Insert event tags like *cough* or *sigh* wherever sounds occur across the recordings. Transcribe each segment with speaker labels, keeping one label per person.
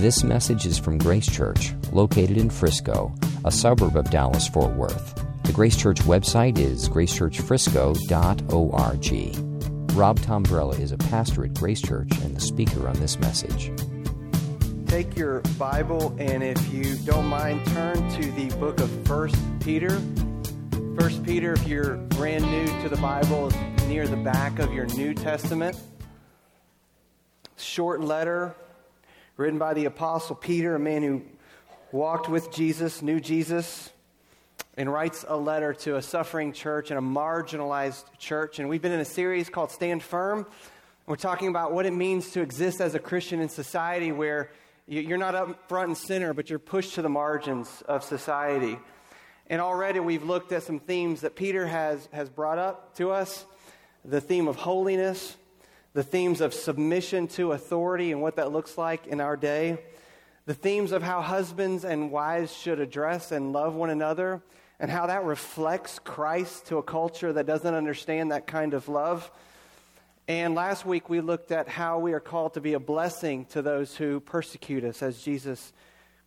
Speaker 1: This message is from Grace Church, located in Frisco, a suburb of Dallas Fort Worth. The Grace Church website is gracechurchfrisco.org. Rob Tombrella is a pastor at Grace Church and the speaker on this message.
Speaker 2: Take your Bible and if you don't mind, turn to the book of First Peter. First Peter, if you're brand new to the Bible, is near the back of your New Testament. Short letter written by the Apostle Peter, a man who walked with Jesus, knew Jesus, and writes a letter to a suffering church and a marginalized church. And we've been in a series called Stand Firm. We're talking about what it means to exist as a Christian in society where you're not up front and center, but you're pushed to the margins of society. And already we've looked at some themes that Peter has, has brought up to us the theme of holiness, the themes of submission to authority and what that looks like in our day, the themes of how husbands and wives should address and love one another, and how that reflects Christ to a culture that doesn't understand that kind of love. And last week we looked at how we are called to be a blessing to those who persecute us, as Jesus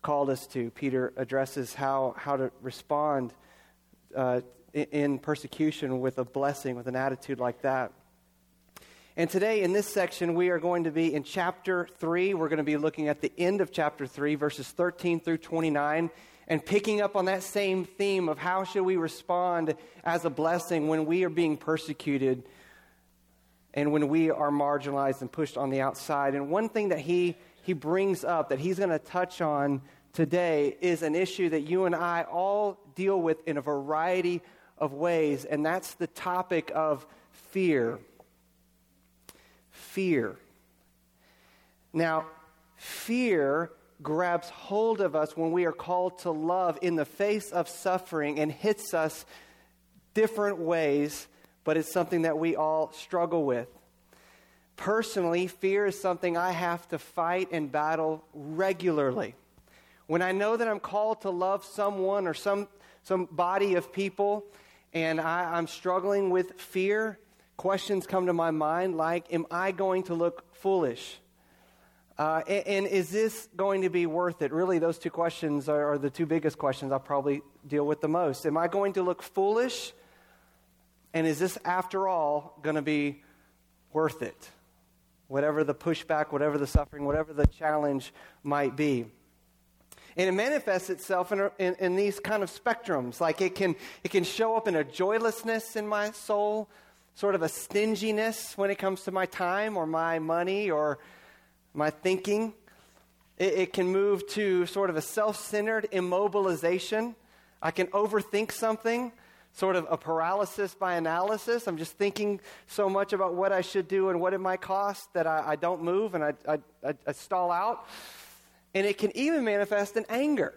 Speaker 2: called us to. Peter addresses how, how to respond uh, in persecution with a blessing, with an attitude like that. And today, in this section, we are going to be in chapter 3. We're going to be looking at the end of chapter 3, verses 13 through 29, and picking up on that same theme of how should we respond as a blessing when we are being persecuted and when we are marginalized and pushed on the outside. And one thing that he, he brings up that he's going to touch on today is an issue that you and I all deal with in a variety of ways, and that's the topic of fear fear. Now, fear grabs hold of us when we are called to love in the face of suffering and hits us different ways, but it's something that we all struggle with. Personally, fear is something I have to fight and battle regularly. When I know that I'm called to love someone or some, some body of people and I, I'm struggling with fear, questions come to my mind like Am I going to look foolish? Uh, and, and, is this going to be worth it? Really, those two questions are, are the two biggest questions I'll probably deal with the most. Am I going to look foolish? And is this, after all, going to be worth it? Whatever the pushback, whatever the suffering, whatever the challenge might be. And it manifests itself in, in, in, these kind of spectrums. Like it can, it can show up in a joylessness in my soul, sort of a stinginess when it comes to my time or my money or my thinking. It, it can move to sort of a self centered immobilization. I can overthink something, sort of a paralysis by analysis. I'm just thinking so much about what I should do and what it might cost that I, I don't move and I, I, I stall out. And it can even manifest in anger.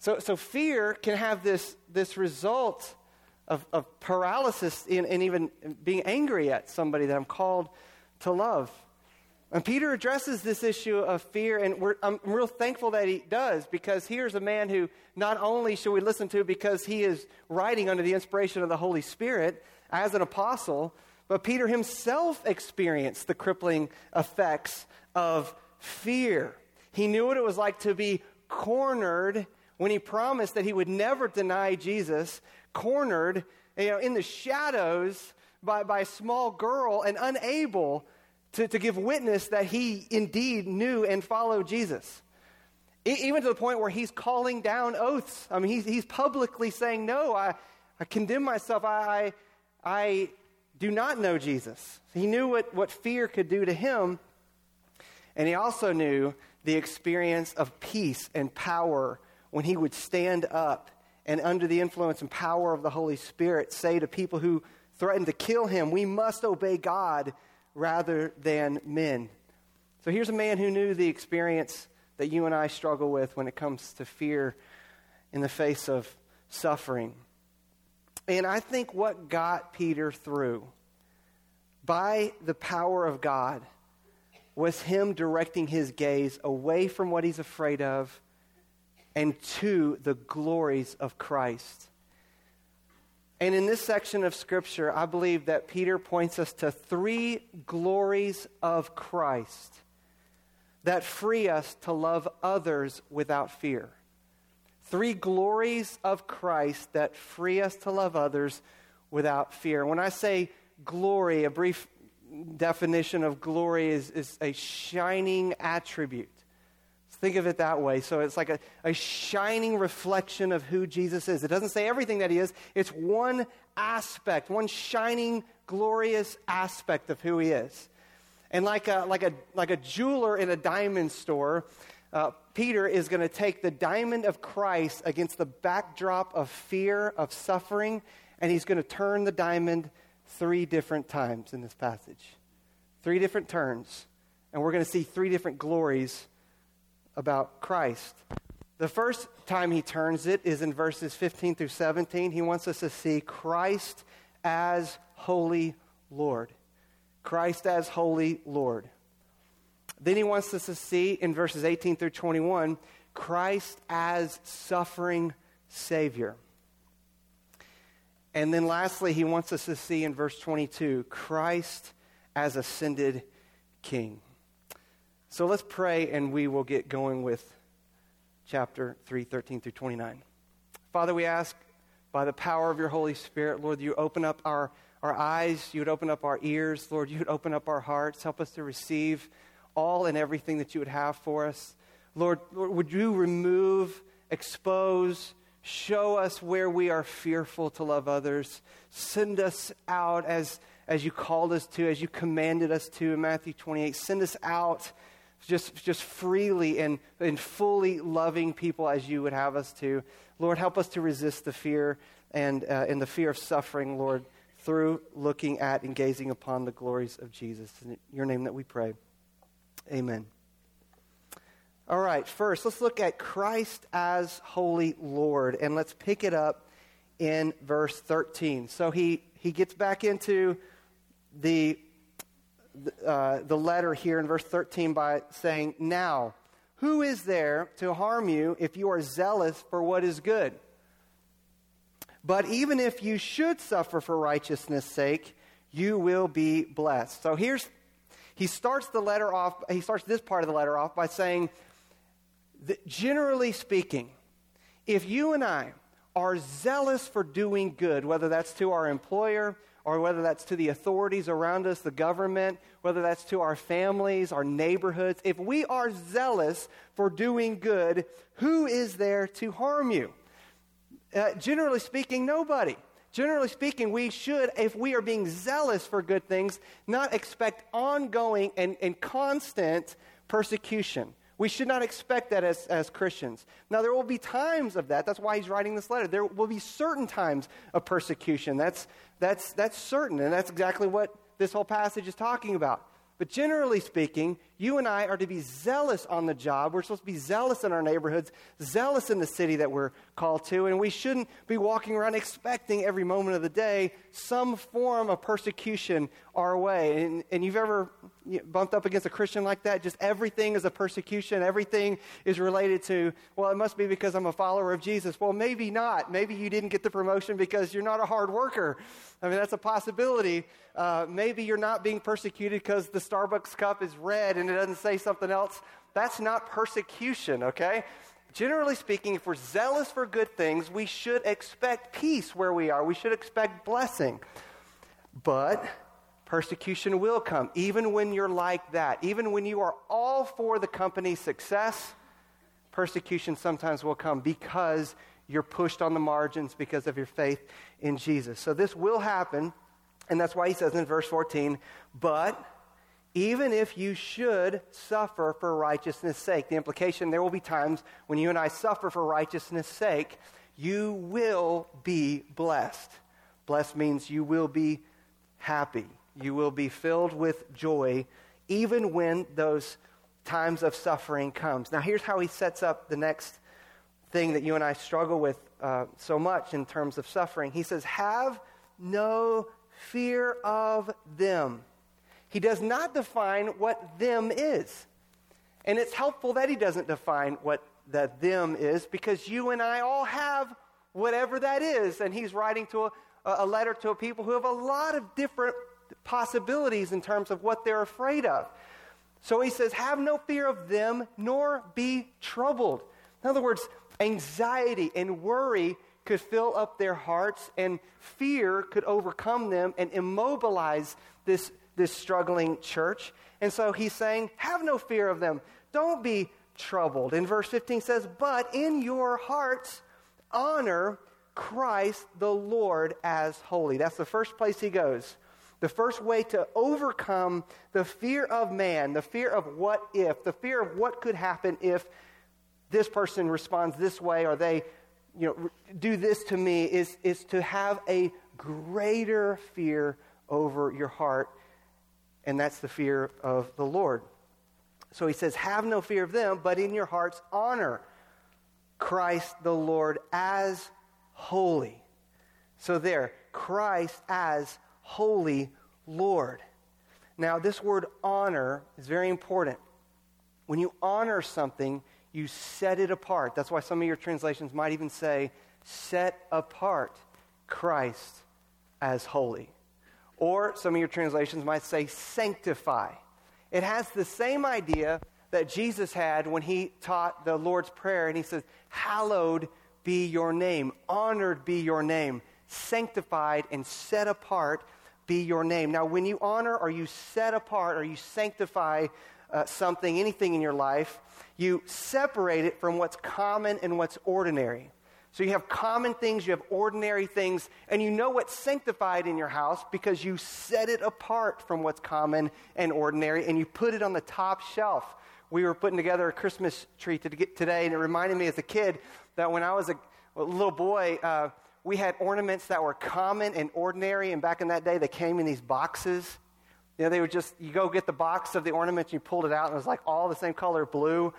Speaker 2: So, so fear can have this, this result of, of paralysis and, and even being angry at somebody that I'm called to love. And Peter addresses this issue of fear, and I'm real thankful that he does because here's a man who not only should we listen to because he is writing under the inspiration of the Holy Spirit as an apostle, but Peter himself experienced the crippling effects of fear. He knew what it was like to be cornered when he promised that he would never deny Jesus, cornered you know, in the shadows by, by a small girl and unable to, to give witness that he indeed knew and followed Jesus. even to the point where he's calling down oaths. I mean, he's, he's publicly saying, No, I, I condemn myself. I, I, I do not know Jesus. He knew what, what fear could do to him. And he also knew the experience of peace and power when he would stand up and under the influence and power of the Holy Spirit say to people who threatened to kill him, We must obey God rather than men. So here's a man who knew the experience that you and I struggle with when it comes to fear in the face of suffering. And I think what got Peter through by the power of God was him directing his gaze away from what he's afraid of and to the glories of Christ. And in this section of Scripture, I believe that Peter points us to three glories of Christ that free us to love others without fear. Three glories of Christ that free us to love others without fear. When I say glory, a brief definition of glory is, is a shining attribute. Think of it that way. So it's like a, a shining reflection of who Jesus is. It doesn't say everything that he is, it's one aspect, one shining, glorious aspect of who he is. And like a, like a, like a jeweler in a diamond store, uh, Peter is going to take the diamond of Christ against the backdrop of fear, of suffering, and he's going to turn the diamond three different times in this passage. Three different turns. And we're going to see three different glories about Christ. The first time he turns it is in verses 15 through 17. He wants us to see Christ as holy Lord. Christ as holy Lord. Then he wants us to see in verses 18 through 21 Christ as suffering Savior. And then lastly, he wants us to see in verse 22 Christ as ascended King. So let's pray and we will get going with chapter 3, 13 through 29. Father, we ask by the power of your Holy Spirit, Lord, you open up our, our eyes, you would open up our ears, Lord, you would open up our hearts, help us to receive all and everything that you would have for us. Lord, Lord would you remove, expose, show us where we are fearful to love others, send us out as, as you called us to, as you commanded us to in Matthew 28. Send us out just, just freely and, and fully loving people as you would have us to. Lord, help us to resist the fear and, uh, and the fear of suffering, Lord, through looking at and gazing upon the glories of Jesus. In your name that we pray. Amen. All right, first, let's look at Christ as holy Lord, and let's pick it up in verse 13. So he, he gets back into the uh, the letter here in verse 13 by saying, Now, who is there to harm you if you are zealous for what is good? But even if you should suffer for righteousness' sake, you will be blessed. So here's, he starts the letter off, he starts this part of the letter off by saying, that generally speaking, if you and I are zealous for doing good, whether that's to our employer, or whether that's to the authorities around us, the government, whether that's to our families, our neighborhoods, if we are zealous for doing good, who is there to harm you? Uh, generally speaking, nobody. Generally speaking, we should, if we are being zealous for good things, not expect ongoing and, and constant persecution. We should not expect that as, as Christians. Now, there will be times of that. That's why he's writing this letter. There will be certain times of persecution. That's, that's, that's certain, and that's exactly what this whole passage is talking about. But generally speaking, you and I are to be zealous on the job. We're supposed to be zealous in our neighborhoods, zealous in the city that we're called to, and we shouldn't be walking around expecting every moment of the day some form of persecution our way. And, and you've ever bumped up against a Christian like that? Just everything is a persecution, everything is related to, well, it must be because I'm a follower of Jesus. Well, maybe not. Maybe you didn't get the promotion because you're not a hard worker. I mean, that's a possibility. Uh, maybe you're not being persecuted because the Starbucks cup is red and it doesn't say something else. That's not persecution, okay? Generally speaking, if we're zealous for good things, we should expect peace where we are. We should expect blessing. But persecution will come, even when you're like that. Even when you are all for the company's success, persecution sometimes will come because you're pushed on the margins because of your faith in Jesus. So this will happen, and that's why he says in verse 14, but even if you should suffer for righteousness' sake. The implication there will be times when you and I suffer for righteousness' sake, you will be blessed. Blessed means you will be happy. You will be filled with joy even when those times of suffering comes. Now here's how he sets up the next thing that you and I struggle with uh, so much in terms of suffering. He says, "Have no fear of them." He does not define what them is. And it's helpful that he doesn't define what the them is because you and I all have whatever that is. And he's writing to a, a letter to a people who have a lot of different possibilities in terms of what they're afraid of. So he says, Have no fear of them, nor be troubled. In other words, anxiety and worry could fill up their hearts, and fear could overcome them and immobilize this, this struggling church. And so he's saying, Have no fear of them. Don't be troubled. In verse 15 says, But in your hearts, honor Christ the Lord as holy. That's the first place he goes. The first way to overcome the fear of man, the fear of what if, the fear of what could happen if this person responds this way or they you know, do this to me is, is to have a greater fear over your heart, and that's the fear of the Lord. So he says, Have no fear of them, but in your hearts honor Christ the Lord as holy. So there, Christ as holy Lord. Now, this word honor is very important. When you honor something, you set it apart. That's why some of your translations might even say, set apart Christ as holy. Or some of your translations might say, sanctify. It has the same idea that Jesus had when he taught the Lord's Prayer, and he says, Hallowed be your name, honored be your name, sanctified and set apart be your name. Now, when you honor or you set apart or you sanctify uh, something, anything in your life, you separate it from what's common and what's ordinary. So you have common things, you have ordinary things, and you know what's sanctified in your house because you set it apart from what's common and ordinary and you put it on the top shelf. We were putting together a Christmas tree today, and it reminded me as a kid that when I was a, a little boy, uh, we had ornaments that were common and ordinary, and back in that day, they came in these boxes. You know, they would just, you go get the box of the ornaments, you pulled it out, and it was like all the same color blue.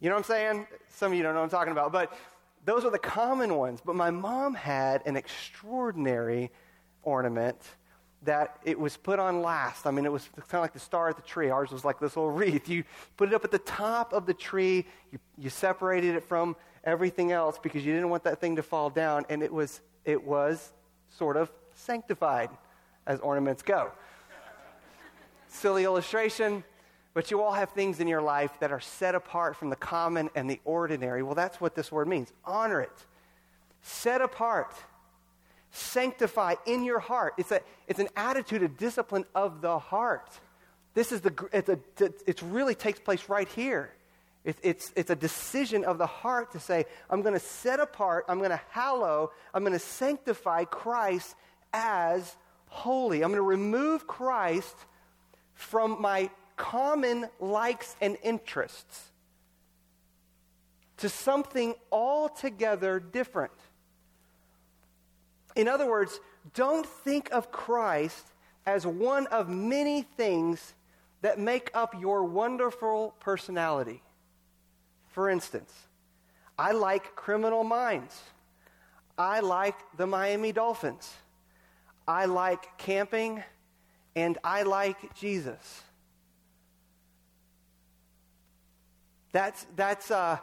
Speaker 2: You know what I'm saying? Some of you don't know what I'm talking about. But those are the common ones. But my mom had an extraordinary ornament that it was put on last. I mean, it was kind of like the star at the tree. Ours was like this little wreath. You put it up at the top of the tree, you, you separated it from everything else because you didn't want that thing to fall down, and it was, it was sort of sanctified as ornaments go silly illustration, but you all have things in your life that are set apart from the common and the ordinary. Well, that's what this word means. Honor it. Set apart. Sanctify in your heart. It's, a, it's an attitude of discipline of the heart. This is the, it's a, it really takes place right here. It, it's, it's a decision of the heart to say, I'm going to set apart, I'm going to hallow, I'm going to sanctify Christ as holy. I'm going to remove Christ from my common likes and interests to something altogether different. In other words, don't think of Christ as one of many things that make up your wonderful personality. For instance, I like criminal minds. I like the Miami Dolphins. I like camping and I like Jesus. That's, that's uh,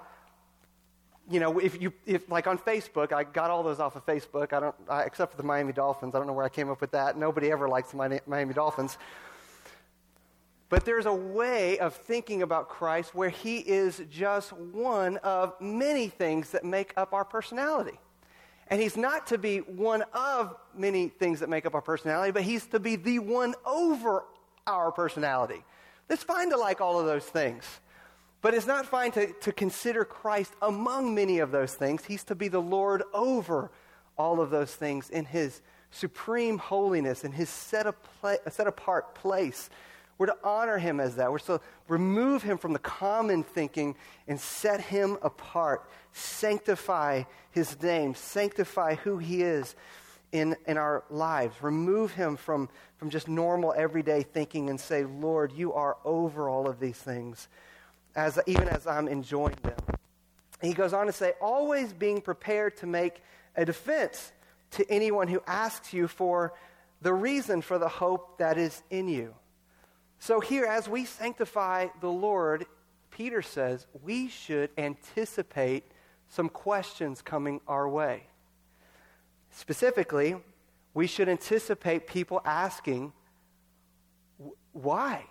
Speaker 2: you know, if you, if, like on Facebook, I got all those off of Facebook. I don't, I, except for the Miami Dolphins. I don't know where I came up with that. Nobody ever likes the Miami Dolphins. But there's a way of thinking about Christ where he is just one of many things that make up our personality. And he's not to be one of many things that make up our personality, but he's to be the one over our personality. It's fine to like all of those things. But it's not fine to, to consider Christ among many of those things. He's to be the Lord over all of those things in his supreme holiness, in his set, set apart place we're to honor him as that. We're to remove him from the common thinking and set him apart. Sanctify his name, sanctify who he is in, in our lives. Remove him from, from just normal everyday thinking and say, Lord, you are over all of these things, as, even as I'm enjoying them. He goes on to say, always being prepared to make a defense to anyone who asks you for the reason for the hope that is in you. So, here, as we sanctify the Lord, Peter says we should anticipate some questions coming our way. Specifically, we should anticipate people asking, why?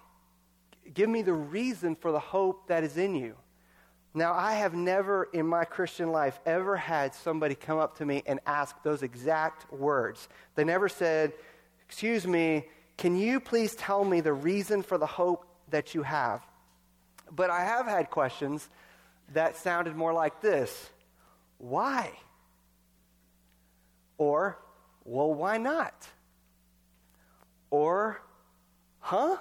Speaker 2: Give me the reason for the hope that is in you. Now, I have never in my Christian life ever had somebody come up to me and ask those exact words. They never said, Excuse me, can you please tell me the reason for the hope that you have? But I have had questions that sounded more like this Why? Or, Well, why not? Or, Huh?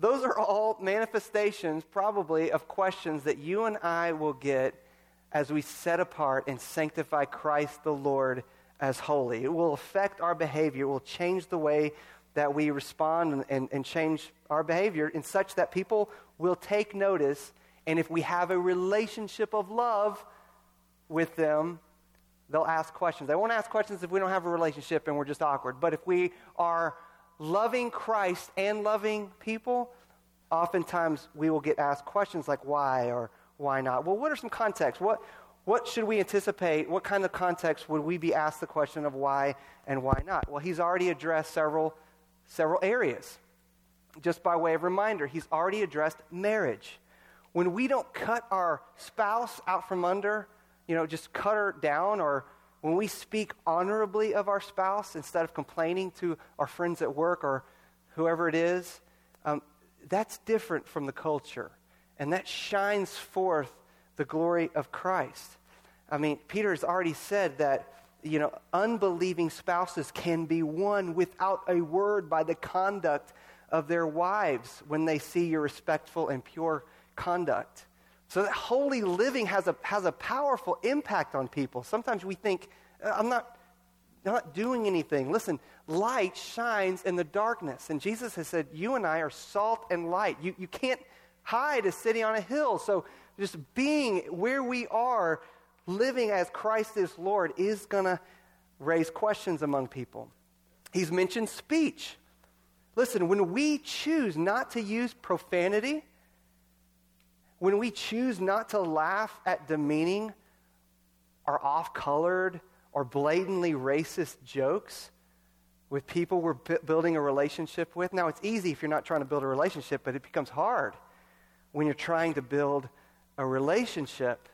Speaker 2: Those are all manifestations, probably, of questions that you and I will get as we set apart and sanctify Christ the Lord as holy. It will affect our behavior, it will change the way that we respond and, and, and, change our behavior in such that people will take notice. And if we have a relationship of love with them, they'll ask questions. They won't ask questions if we don't have a relationship and we're just awkward. But if we are loving Christ and loving people, oftentimes we will get asked questions like why or why not. Well, what are some contexts? What, what should we anticipate? What kind of context would we be asked the question of why and why not? Well, he's already addressed several, several areas. Just by way of reminder, he's already addressed marriage. When we don't cut our spouse out from under, you know, just cut her down or when we speak honorably of our spouse instead of complaining to our friends at work or whoever it is, um, that's different from the culture. And that shines forth the glory of Christ. I mean, Peter has already said that, you know, unbelieving spouses can be won without a word by the conduct of their wives when they see your respectful and pure conduct. So that holy living has a, has a powerful impact on people. Sometimes we think, uh, I'm not, not doing anything. Listen, light shines in the darkness. And Jesus has said, You and I are salt and light. You, you can't hide a city on a hill. So just being where we are, living as Christ is Lord, is going to raise questions among people. He's mentioned speech. Listen, when we choose not to use profanity, when we choose not to laugh at demeaning or off colored or blatantly racist jokes with people we're b- building a relationship with, now it's easy if you're not trying to build a relationship, but it becomes hard when you're trying to build a relationship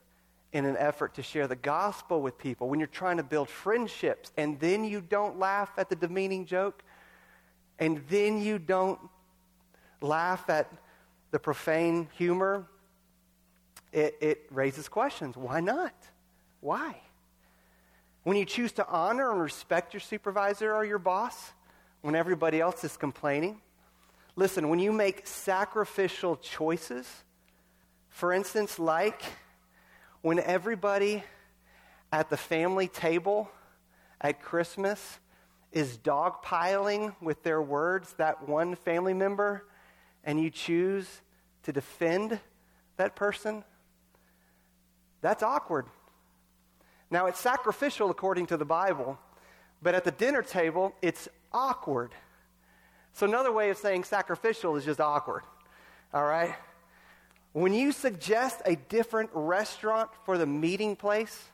Speaker 2: in an effort to share the gospel with people, when you're trying to build friendships, and then you don't laugh at the demeaning joke, and then you don't laugh at the profane humor, it, it raises questions. Why not? Why? When you choose to honor and respect your supervisor or your boss when everybody else is complaining. Listen, when you make sacrificial choices, for instance, like when everybody at the family table at Christmas is dogpiling with their words that one family member, and you choose to defend that person that's awkward. Now, it's sacrificial according to the Bible, but at the dinner table, it's awkward. So, another way of saying sacrificial is just awkward. All right? When you suggest a different restaurant for the meeting place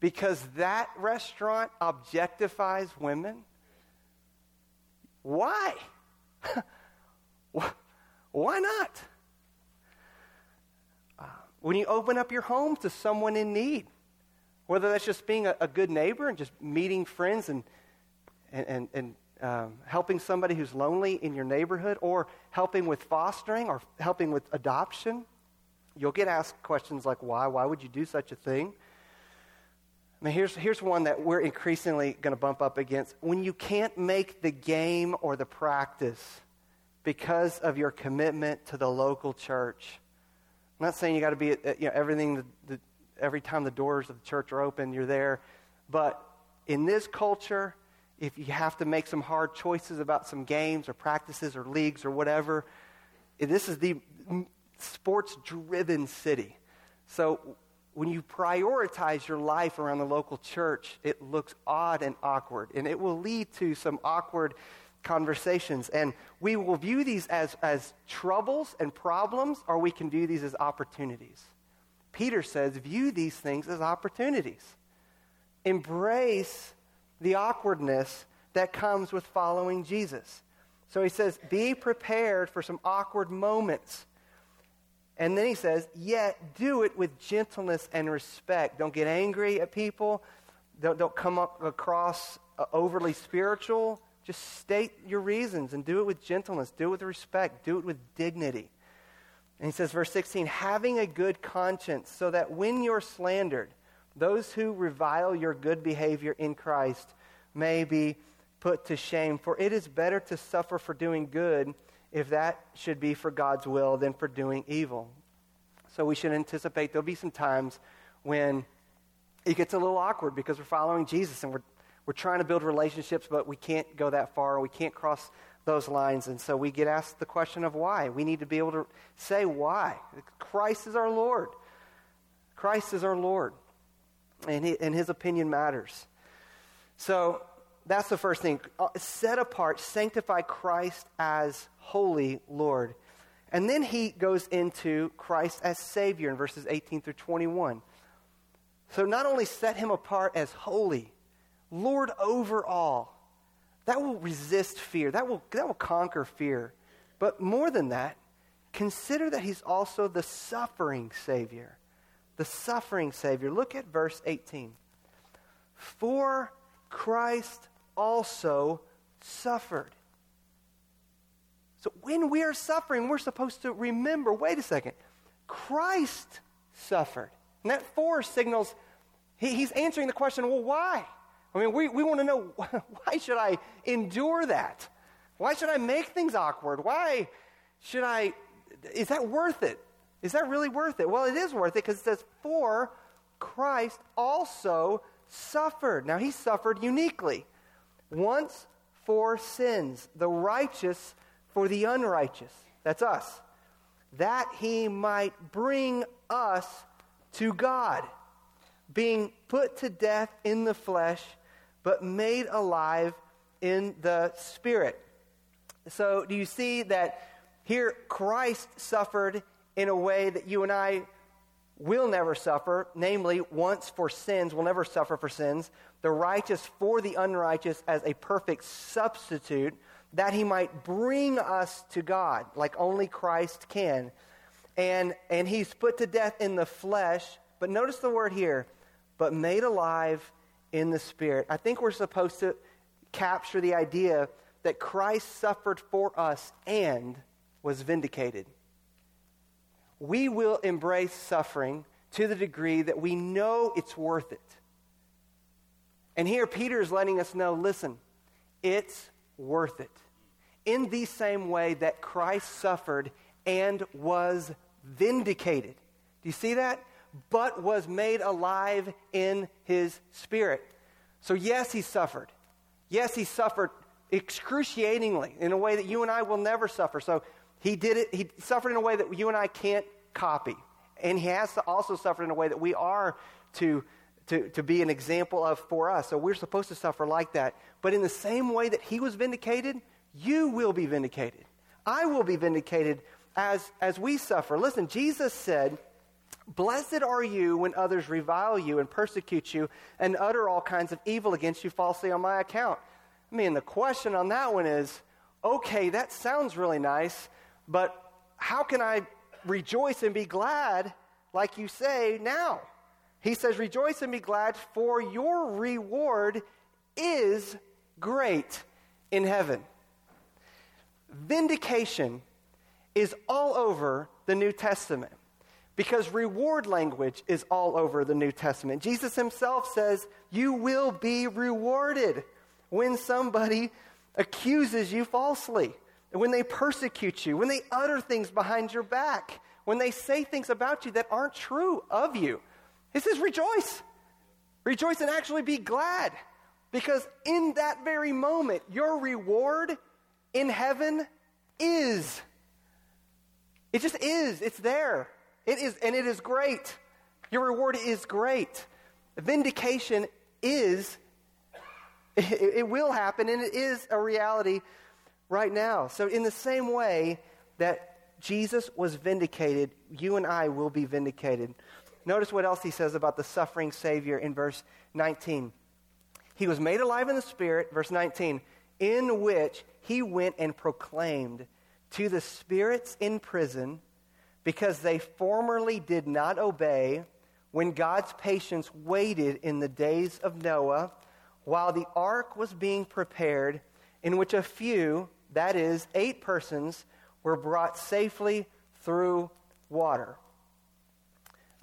Speaker 2: because that restaurant objectifies women, why? *laughs* why not? When you open up your home to someone in need, whether that's just being a, a good neighbor and just meeting friends and, and, and, and um, helping somebody who's lonely in your neighborhood, or helping with fostering or helping with adoption, you'll get asked questions like, why? Why would you do such a thing? I mean, here's, here's one that we're increasingly going to bump up against. When you can't make the game or the practice because of your commitment to the local church, I'm not saying you got to be at, you know, everything, the, the, every time the doors of the church are open, you're there. But in this culture, if you have to make some hard choices about some games or practices or leagues or whatever, eh, this is the sports driven city. So when you prioritize your life around the local church, it looks odd and awkward. And it will lead to some awkward conversations. And we will view these as, as troubles and problems, or we can view these as opportunities. Peter says, view these things as opportunities. Embrace the awkwardness that comes with following Jesus. So he says, be prepared for some awkward moments. And then he says, yet do it with gentleness and respect. Don't get angry at people. Don't, don't come across uh, overly spiritual. Just state your reasons and do it with gentleness. Do it with respect. Do it with dignity. And he says, verse 16, having a good conscience, so that when you're slandered, those who revile your good behavior in Christ may be put to shame. For it is better to suffer for doing good, if that should be for God's will, than for doing evil. So we should anticipate there'll be some times when it gets a little awkward because we're following Jesus and we're, we're trying to build relationships, but we can't go that far. We can't cross those lines. And so we get asked the question of why. We need to be able to say why. Christ is our Lord. Christ is our Lord. And, he, and his opinion matters. So that's the first thing. Uh, set apart, sanctify Christ as holy Lord. And then he goes into Christ as Savior in verses 18 through 21. So not only set him apart as holy, Lord over all, that will resist fear, that will, that will conquer fear. But more than that, consider that he's also the suffering Savior. The suffering Savior. Look at verse 18. For Christ also suffered. So when we are suffering, we're supposed to remember wait a second, Christ suffered. And that for signals he, he's answering the question well, why? I mean, we, we want to know *laughs* why should I endure that? Why should I make things awkward? Why should I? Is that worth it? Is that really worth it? Well, it is worth it because it says, For Christ also suffered. Now, he suffered uniquely. Once for sins, the righteous for the unrighteous. That's us. That he might bring us to God, being put to death in the flesh, but made alive in the spirit. So, do you see that here Christ suffered in a way that you and I will never suffer, namely, once for sins, will never suffer for sins, the righteous for the unrighteous as a perfect substitute, that he might bring us to God like only Christ can. And, and he's put to death in the flesh, but notice the word here, but made alive in the spirit. I think we're supposed to capture the idea that Christ suffered for us and was vindicated. We will embrace suffering to the degree that we know it's worth it. And here Peter is letting us know listen, it's worth it. In the same way that Christ suffered and was vindicated. Do you see that? But was made alive in his spirit. So, yes, he suffered. Yes, he suffered excruciatingly in a way that you and I will never suffer. So, he did it, he suffered in a way that you and I can't copy. And he has to also suffer in a way that we are to to, to be an example of for us. So we're supposed to suffer like that. But in the same way that he was vindicated, you will be vindicated. I will be vindicated as, as we suffer. Listen, Jesus said, Blessed are you when others revile you and persecute you and utter all kinds of evil against you falsely on my account. I mean, the question on that one is okay, that sounds really nice, but how can I rejoice and be glad, like you say, now? He says, Rejoice and be glad, for your reward is great in heaven. Vindication is all over the New Testament because reward language is all over the New Testament. Jesus himself says, You will be rewarded when somebody accuses you falsely, when they persecute you, when they utter things behind your back, when they say things about you that aren't true of you. He says, rejoice. Rejoice and actually be glad. Because in that very moment, your reward in heaven is. It just is. It's there. It is, and it is great. Your reward is great. Vindication is, *laughs* it, it will happen, and it is a reality right now. So, in the same way that Jesus was vindicated, you and I will be vindicated. Notice what else he says about the suffering Savior in verse 19. He was made alive in the Spirit, verse 19, in which he went and proclaimed to the spirits in prison because they formerly did not obey when God's patience waited in the days of Noah while the ark was being prepared, in which a few, that is, eight persons, were brought safely through water.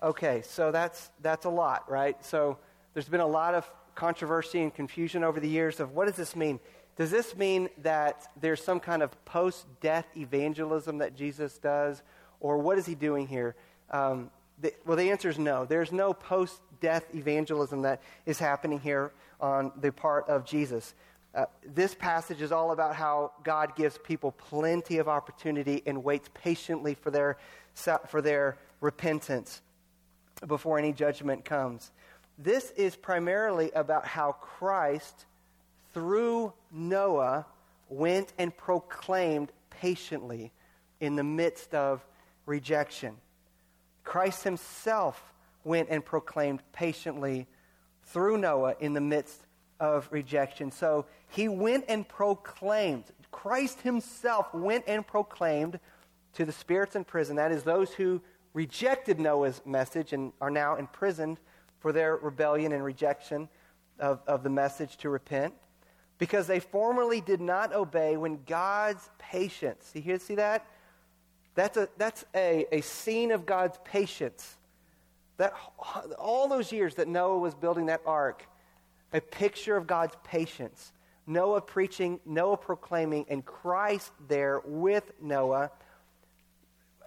Speaker 2: Okay, so that's, that's a lot, right? So there's been a lot of controversy and confusion over the years of what does this mean? Does this mean that there's some kind of post death evangelism that Jesus does? Or what is he doing here? Um, the, well, the answer is no. There's no post death evangelism that is happening here on the part of Jesus. Uh, this passage is all about how God gives people plenty of opportunity and waits patiently for their, for their repentance before any judgment comes. This is primarily about how Christ, through Noah, went and proclaimed patiently in the midst of rejection. Christ himself went and proclaimed patiently through Noah in the midst of rejection. So he went and proclaimed, Christ himself went and proclaimed to the spirits in prison, that is, those who rejected Noah's message and are now imprisoned for their rebellion and rejection of, of the message to repent because they formerly did not obey when God's patience. See here, see that? That's a, that's a, a scene of God's patience. That all those years that Noah was building that ark, a picture of God's patience. Noah preaching, Noah proclaiming, and Christ there with Noah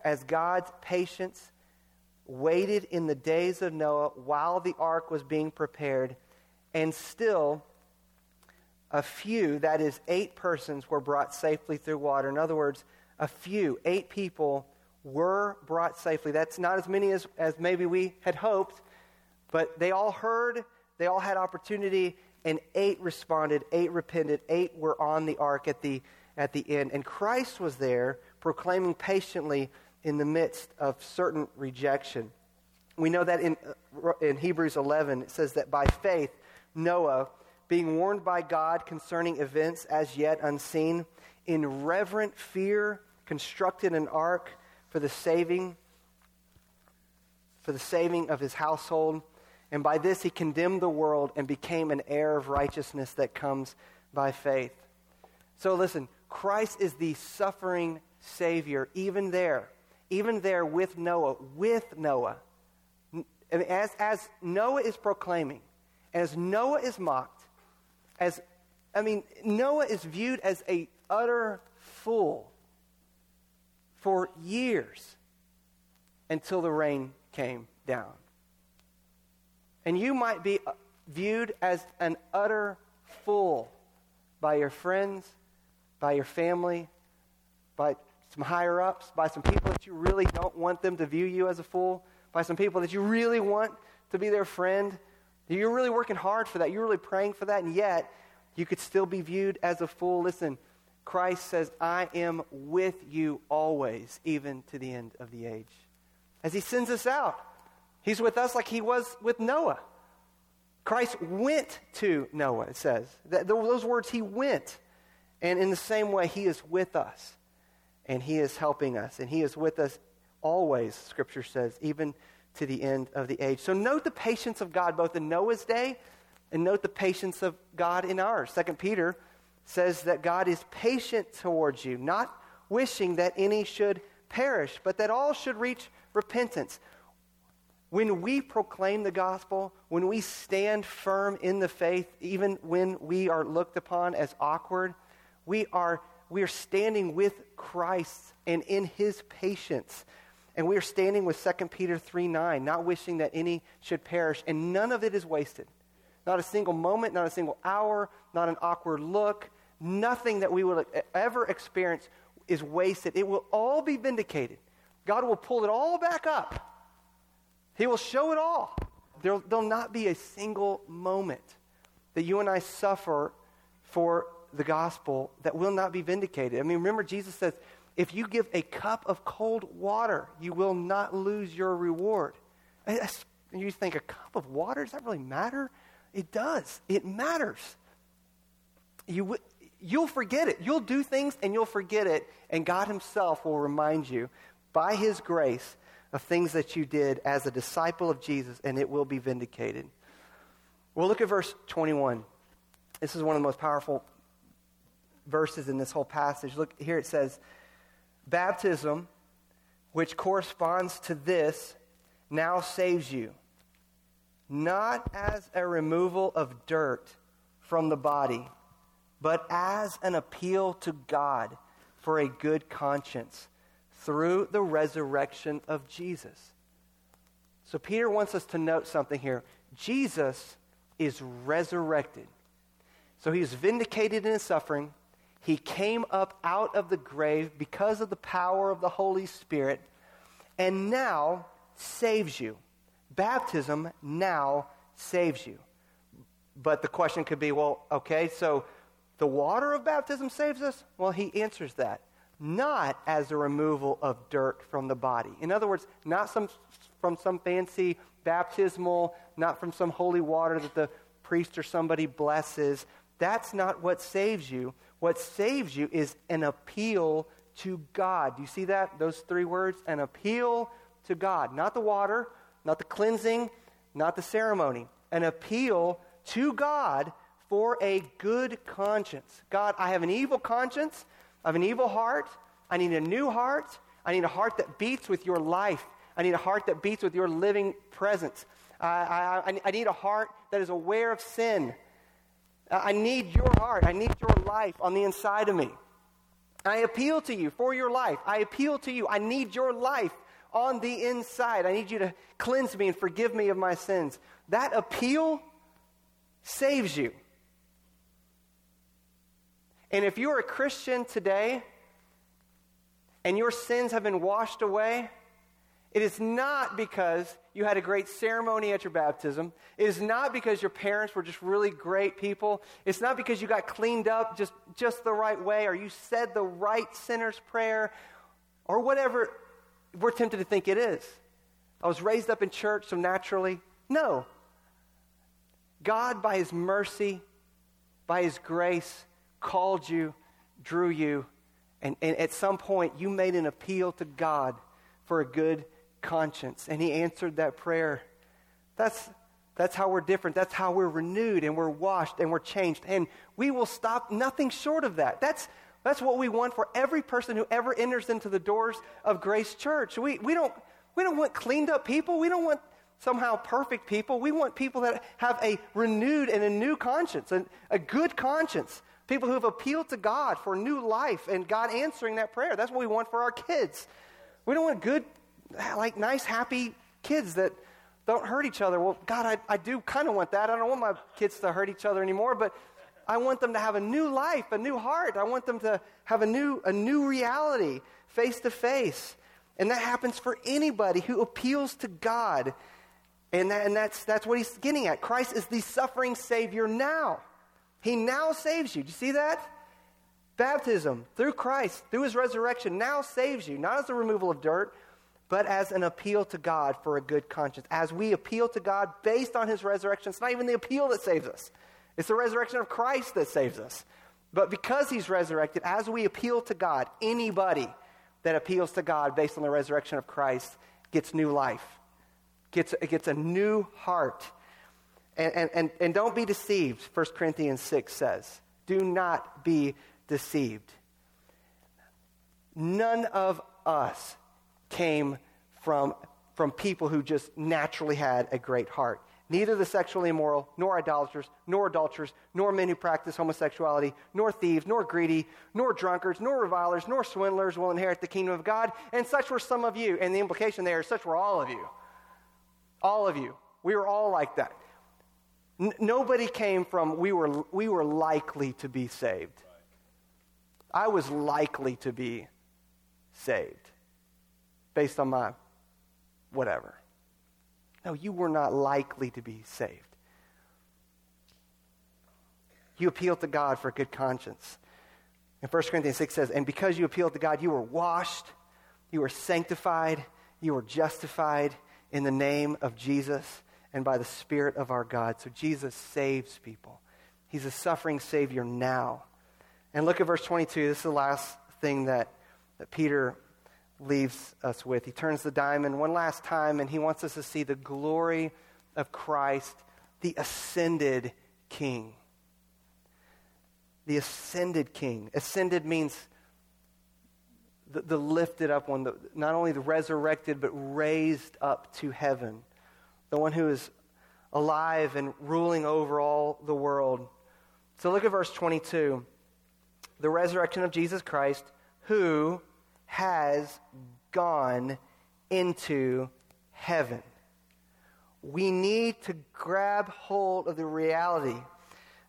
Speaker 2: as God's patience waited in the days of Noah while the ark was being prepared, and still a few, that is, eight persons, were brought safely through water. In other words, a few, eight people, were brought safely. That's not as many as, as maybe we had hoped, but they all heard, they all had opportunity, and eight responded, eight repented, eight were on the ark at the, at the end. And Christ was there proclaiming patiently in the midst of certain rejection. We know that in, uh, in Hebrews 11, it says that by faith, Noah, being warned by God concerning events as yet unseen, in reverent fear constructed an ark for the saving for the saving of his household. And by this he condemned the world and became an heir of righteousness that comes by faith. So listen christ is the suffering savior even there even there with Noah, with Noah, as, as Noah is proclaiming, as Noah is mocked, as, I mean, Noah is viewed as a utter fool for years until the rain came down. And you might be uh, viewed as an utter fool by your friends, by your family, by some higher ups, by some people that you really don't want them to view you as a fool, by some people that you really want to be their friend. You're really working hard for that. You're really praying for that, and yet you could still be viewed as a fool. Listen, Christ says, I am with you always, even to the end of the age. As he sends us out, he's with us like he was with Noah. Christ went to Noah, it says. That, those words, he went. And in the same way, he is with us and He is helping us, and He is with us always, Scripture says, even to the end of the age. So note the patience of God both in Noah's day and note the patience of God in ours. Second Peter says that God is patient towards you, not wishing that any should perish, but that all should reach repentance. When we proclaim the gospel, when we stand firm in the faith, even when we are looked upon as awkward, we are we are standing with Christ and in his patience. And we are standing with 2 Peter 3 9, not wishing that any should perish. And none of it is wasted. Not a single moment, not a single hour, not an awkward look. Nothing that we will ever experience is wasted. It will all be vindicated. God will pull it all back up. He will show it all. There, will not be a single moment that you and I suffer for the gospel that will not be vindicated. I mean, remember, Jesus says, if you give a cup of cold water, you will not lose your reward. And you think, a cup of water, does that really matter? It does. It matters. You, you'll forget it. You'll do things and you'll forget it, and God Himself will remind you by His grace of things that you did as a disciple of Jesus, and it will be vindicated. Well, look at verse 21. This is one of the most powerful verses in this whole passage. Look, here it says, Baptism, which corresponds to this, now saves you, not as a removal of dirt from the body, but as an appeal to God for a good conscience through the resurrection of Jesus. So, Peter wants us to note something here. Jesus is resurrected. So, he is vindicated in his suffering. He came up out of the grave because of the power of the Holy Spirit and now saves you. Baptism now saves you. But the question could be well, okay, so the water of baptism saves us? Well, he answers that. Not as a removal of dirt from the body. In other words, not some, from some fancy baptismal, not from some holy water that the priest or somebody blesses. That's not what saves you. What saves you is an appeal to God. Do you see that? Those three words? An appeal to God. Not the water, not the cleansing, not the ceremony. An appeal to God for a good conscience. God, I have an evil conscience. I have an evil heart. I need a new heart. I need a heart that beats with your life. I need a heart that beats with your living presence. I, I, I need a heart that is aware of sin. I need your heart. I need your life on the inside of me. I appeal to you for your life. I appeal to you. I need your life on the inside. I need you to cleanse me and forgive me of my sins. That appeal saves you. And if you're a Christian today and your sins have been washed away, it is not because you had a great ceremony at your baptism. It is not because your parents were just really great people. It's not because you got cleaned up just, just the right way or you said the right sinner's prayer or whatever we're tempted to think it is. I was raised up in church, so naturally. No. God, by His mercy, by His grace, called you, drew you, and, and at some point you made an appeal to God for a good conscience. And He answered that prayer. That's, that's how we're different. That's how we're renewed and we're washed and we're changed. And we will stop nothing short of that. That's, that's what we want for every person who ever enters into the doors of Grace Church. We, we, don't, we don't want cleaned up people. We don't want somehow perfect people. We want people that have a renewed and a new conscience, and a good conscience. People who have appealed to God for new life and God answering that prayer. That's what we want for our kids. We don't want good, like nice, happy kids that don't hurt each other. Well, God, I, I do kind of want that. I don't want my kids to hurt each other anymore, but I want them to have a new life, a new heart. I want them to have a new, a new reality face to face. And that happens for anybody who appeals to God. And, that, and that's, that's what he's getting at. Christ is the suffering Savior now. He now saves you. Do you see that? Baptism through Christ, through his resurrection, now saves you, not as a removal of dirt, but as an appeal to God for a good conscience. As we appeal to God based on his resurrection, it's not even the appeal that saves us, it's the resurrection of Christ that saves us. But because he's resurrected, as we appeal to God, anybody that appeals to God based on the resurrection of Christ gets new life, gets, gets a new heart. And, and, and, don't be deceived, 1 Corinthians 6 says. Do not be deceived. None of us came from, from people who just naturally had a great heart. Neither the sexually immoral, nor idolaters, nor adulterers, nor men who practice homosexuality, nor thieves, nor greedy, nor drunkards, nor revilers, nor swindlers will inherit the kingdom of God. And such were some of you. And the implication there is such were all of you. All of you. We were all like that. N- nobody came from we were, we were likely to be saved. I was likely to be saved based on my whatever. No, you were not likely to be saved. You appealed to God for a good conscience. And 1 Corinthians 6 says, And because you appealed to God, you were washed, you were sanctified, you were justified in the name of Jesus and by the Spirit of our God. So Jesus saves people. He's a suffering Savior now. And look at verse 22. This is the last thing that, that Peter leaves us with. He turns the diamond one last time and he wants us to see the glory of Christ, the ascended King. The ascended King. Ascended means the, the lifted up one, the, not only the resurrected, but raised up to heaven. The one who is alive and ruling over all the world. So look at verse 22. The resurrection of Jesus Christ, who has gone into heaven. We need to grab hold of the reality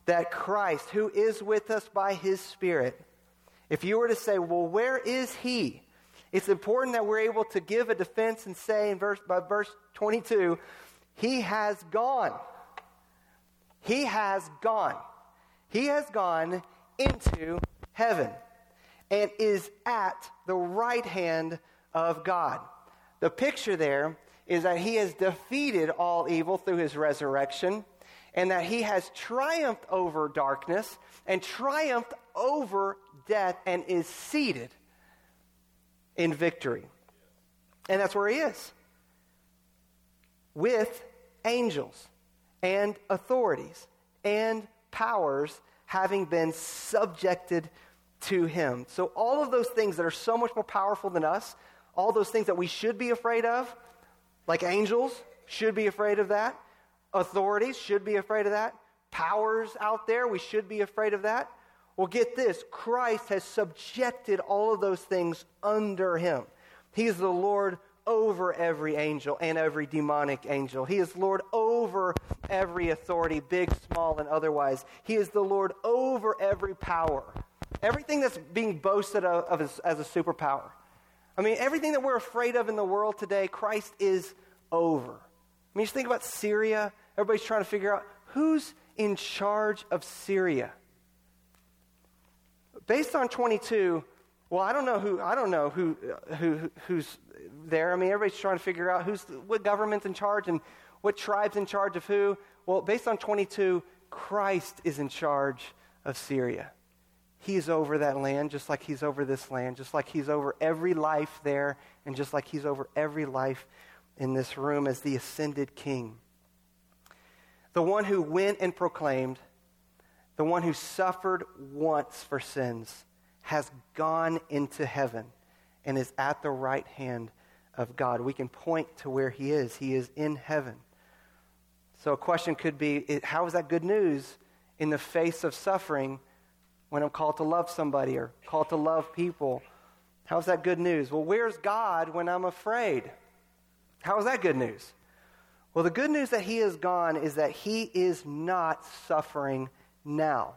Speaker 2: that Christ, who is with us by his Spirit, if you were to say, well, where is he? It's important that we're able to give a defense and say in verse, by verse 22, he has gone. He has gone. He has gone into heaven and is at the right hand of God. The picture there is that he has defeated all evil through his resurrection and that he has triumphed over darkness and triumphed over death and is seated in victory. And that's where he is with angels and authorities and powers having been subjected to him. So, all of those things that are so much more powerful than us, all those things that we should be afraid of, like angels, should be afraid of that. Authorities should be afraid of that. Powers out there, we should be afraid of that. Well, get this Christ has subjected all of those things under him. He is the Lord over every angel and every demonic angel. He is Lord over every authority, big, small, and otherwise. He is the Lord over every power. Everything that's being boasted of, of as, as a superpower. I mean, everything that we're afraid of in the world today, Christ is over. I mean, just think about Syria. Everybody's trying to figure out who's in charge of Syria based on 22, well, I don't know who I don't know uh, who, who who's there. I mean, everybody's trying to figure out who's what government's in charge and what tribe's in charge of who. Well, based on 22, Christ is in charge of Syria. He's over that land just like he's over this land, just like he's over every life there, and just like he's over every life in this room as the ascended king. The one who went and proclaimed, the one who suffered once for sins, has gone into heaven and is at the right hand of God. We can point to where he is. He is in heaven. So a question could be how is that good news in the face of suffering when I'm called to love somebody or called to love people? How's that good news? Well, where's God when I'm afraid? How is that good news? Well, the good news that he is gone is that he is not suffering now.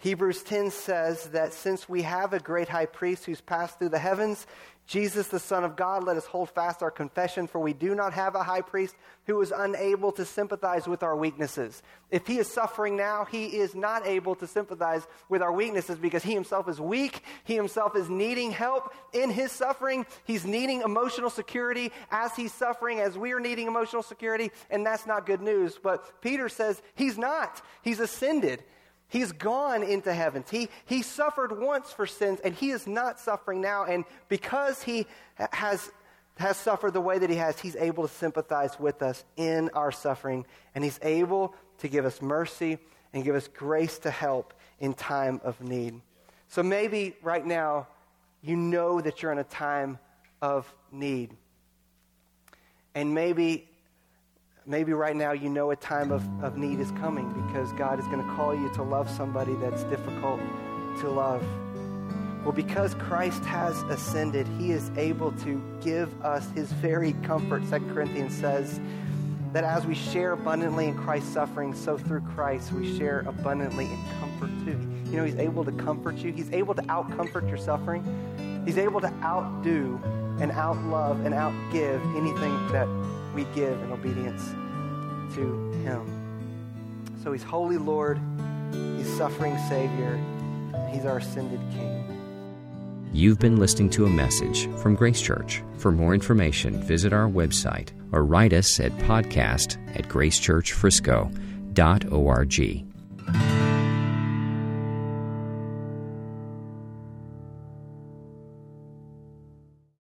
Speaker 2: Hebrews 10 says that since we have a great high priest who's passed through the heavens, Jesus, the Son of God, let us hold fast our confession, for we do not have a high priest who is unable to sympathize with our weaknesses. If he is suffering now, he is not able to sympathize with our weaknesses because he himself is weak. He himself is needing help in his suffering. He's needing emotional security as he's suffering, as we are needing emotional security, and that's not good news. But Peter says he's not. He's ascended. He's gone into heavens. He, he suffered once for sins, and he is not suffering now. And because he has, has suffered the way that he has, he's able to sympathize with us in our suffering. And he's able to give us mercy and give us grace to help in time of need. So maybe right now, you know that you're in a time of need. And maybe Maybe right now you know a time of, of need is coming because God is going to call you to love somebody that's difficult to love. Well, because Christ has ascended, he is able to give us his very comfort. 2 Corinthians says that as we share abundantly in Christ's suffering, so through Christ we share abundantly in comfort too. You know, he's able to comfort you, he's able to outcomfort your suffering, he's able to outdo and outlove and outgive anything that we give in obedience to Him. So He's Holy Lord, He's suffering Savior, He's our ascended King.
Speaker 1: You've been listening to a message from Grace Church. For more information, visit our website or write us at podcast at gracechurchfrisco.org.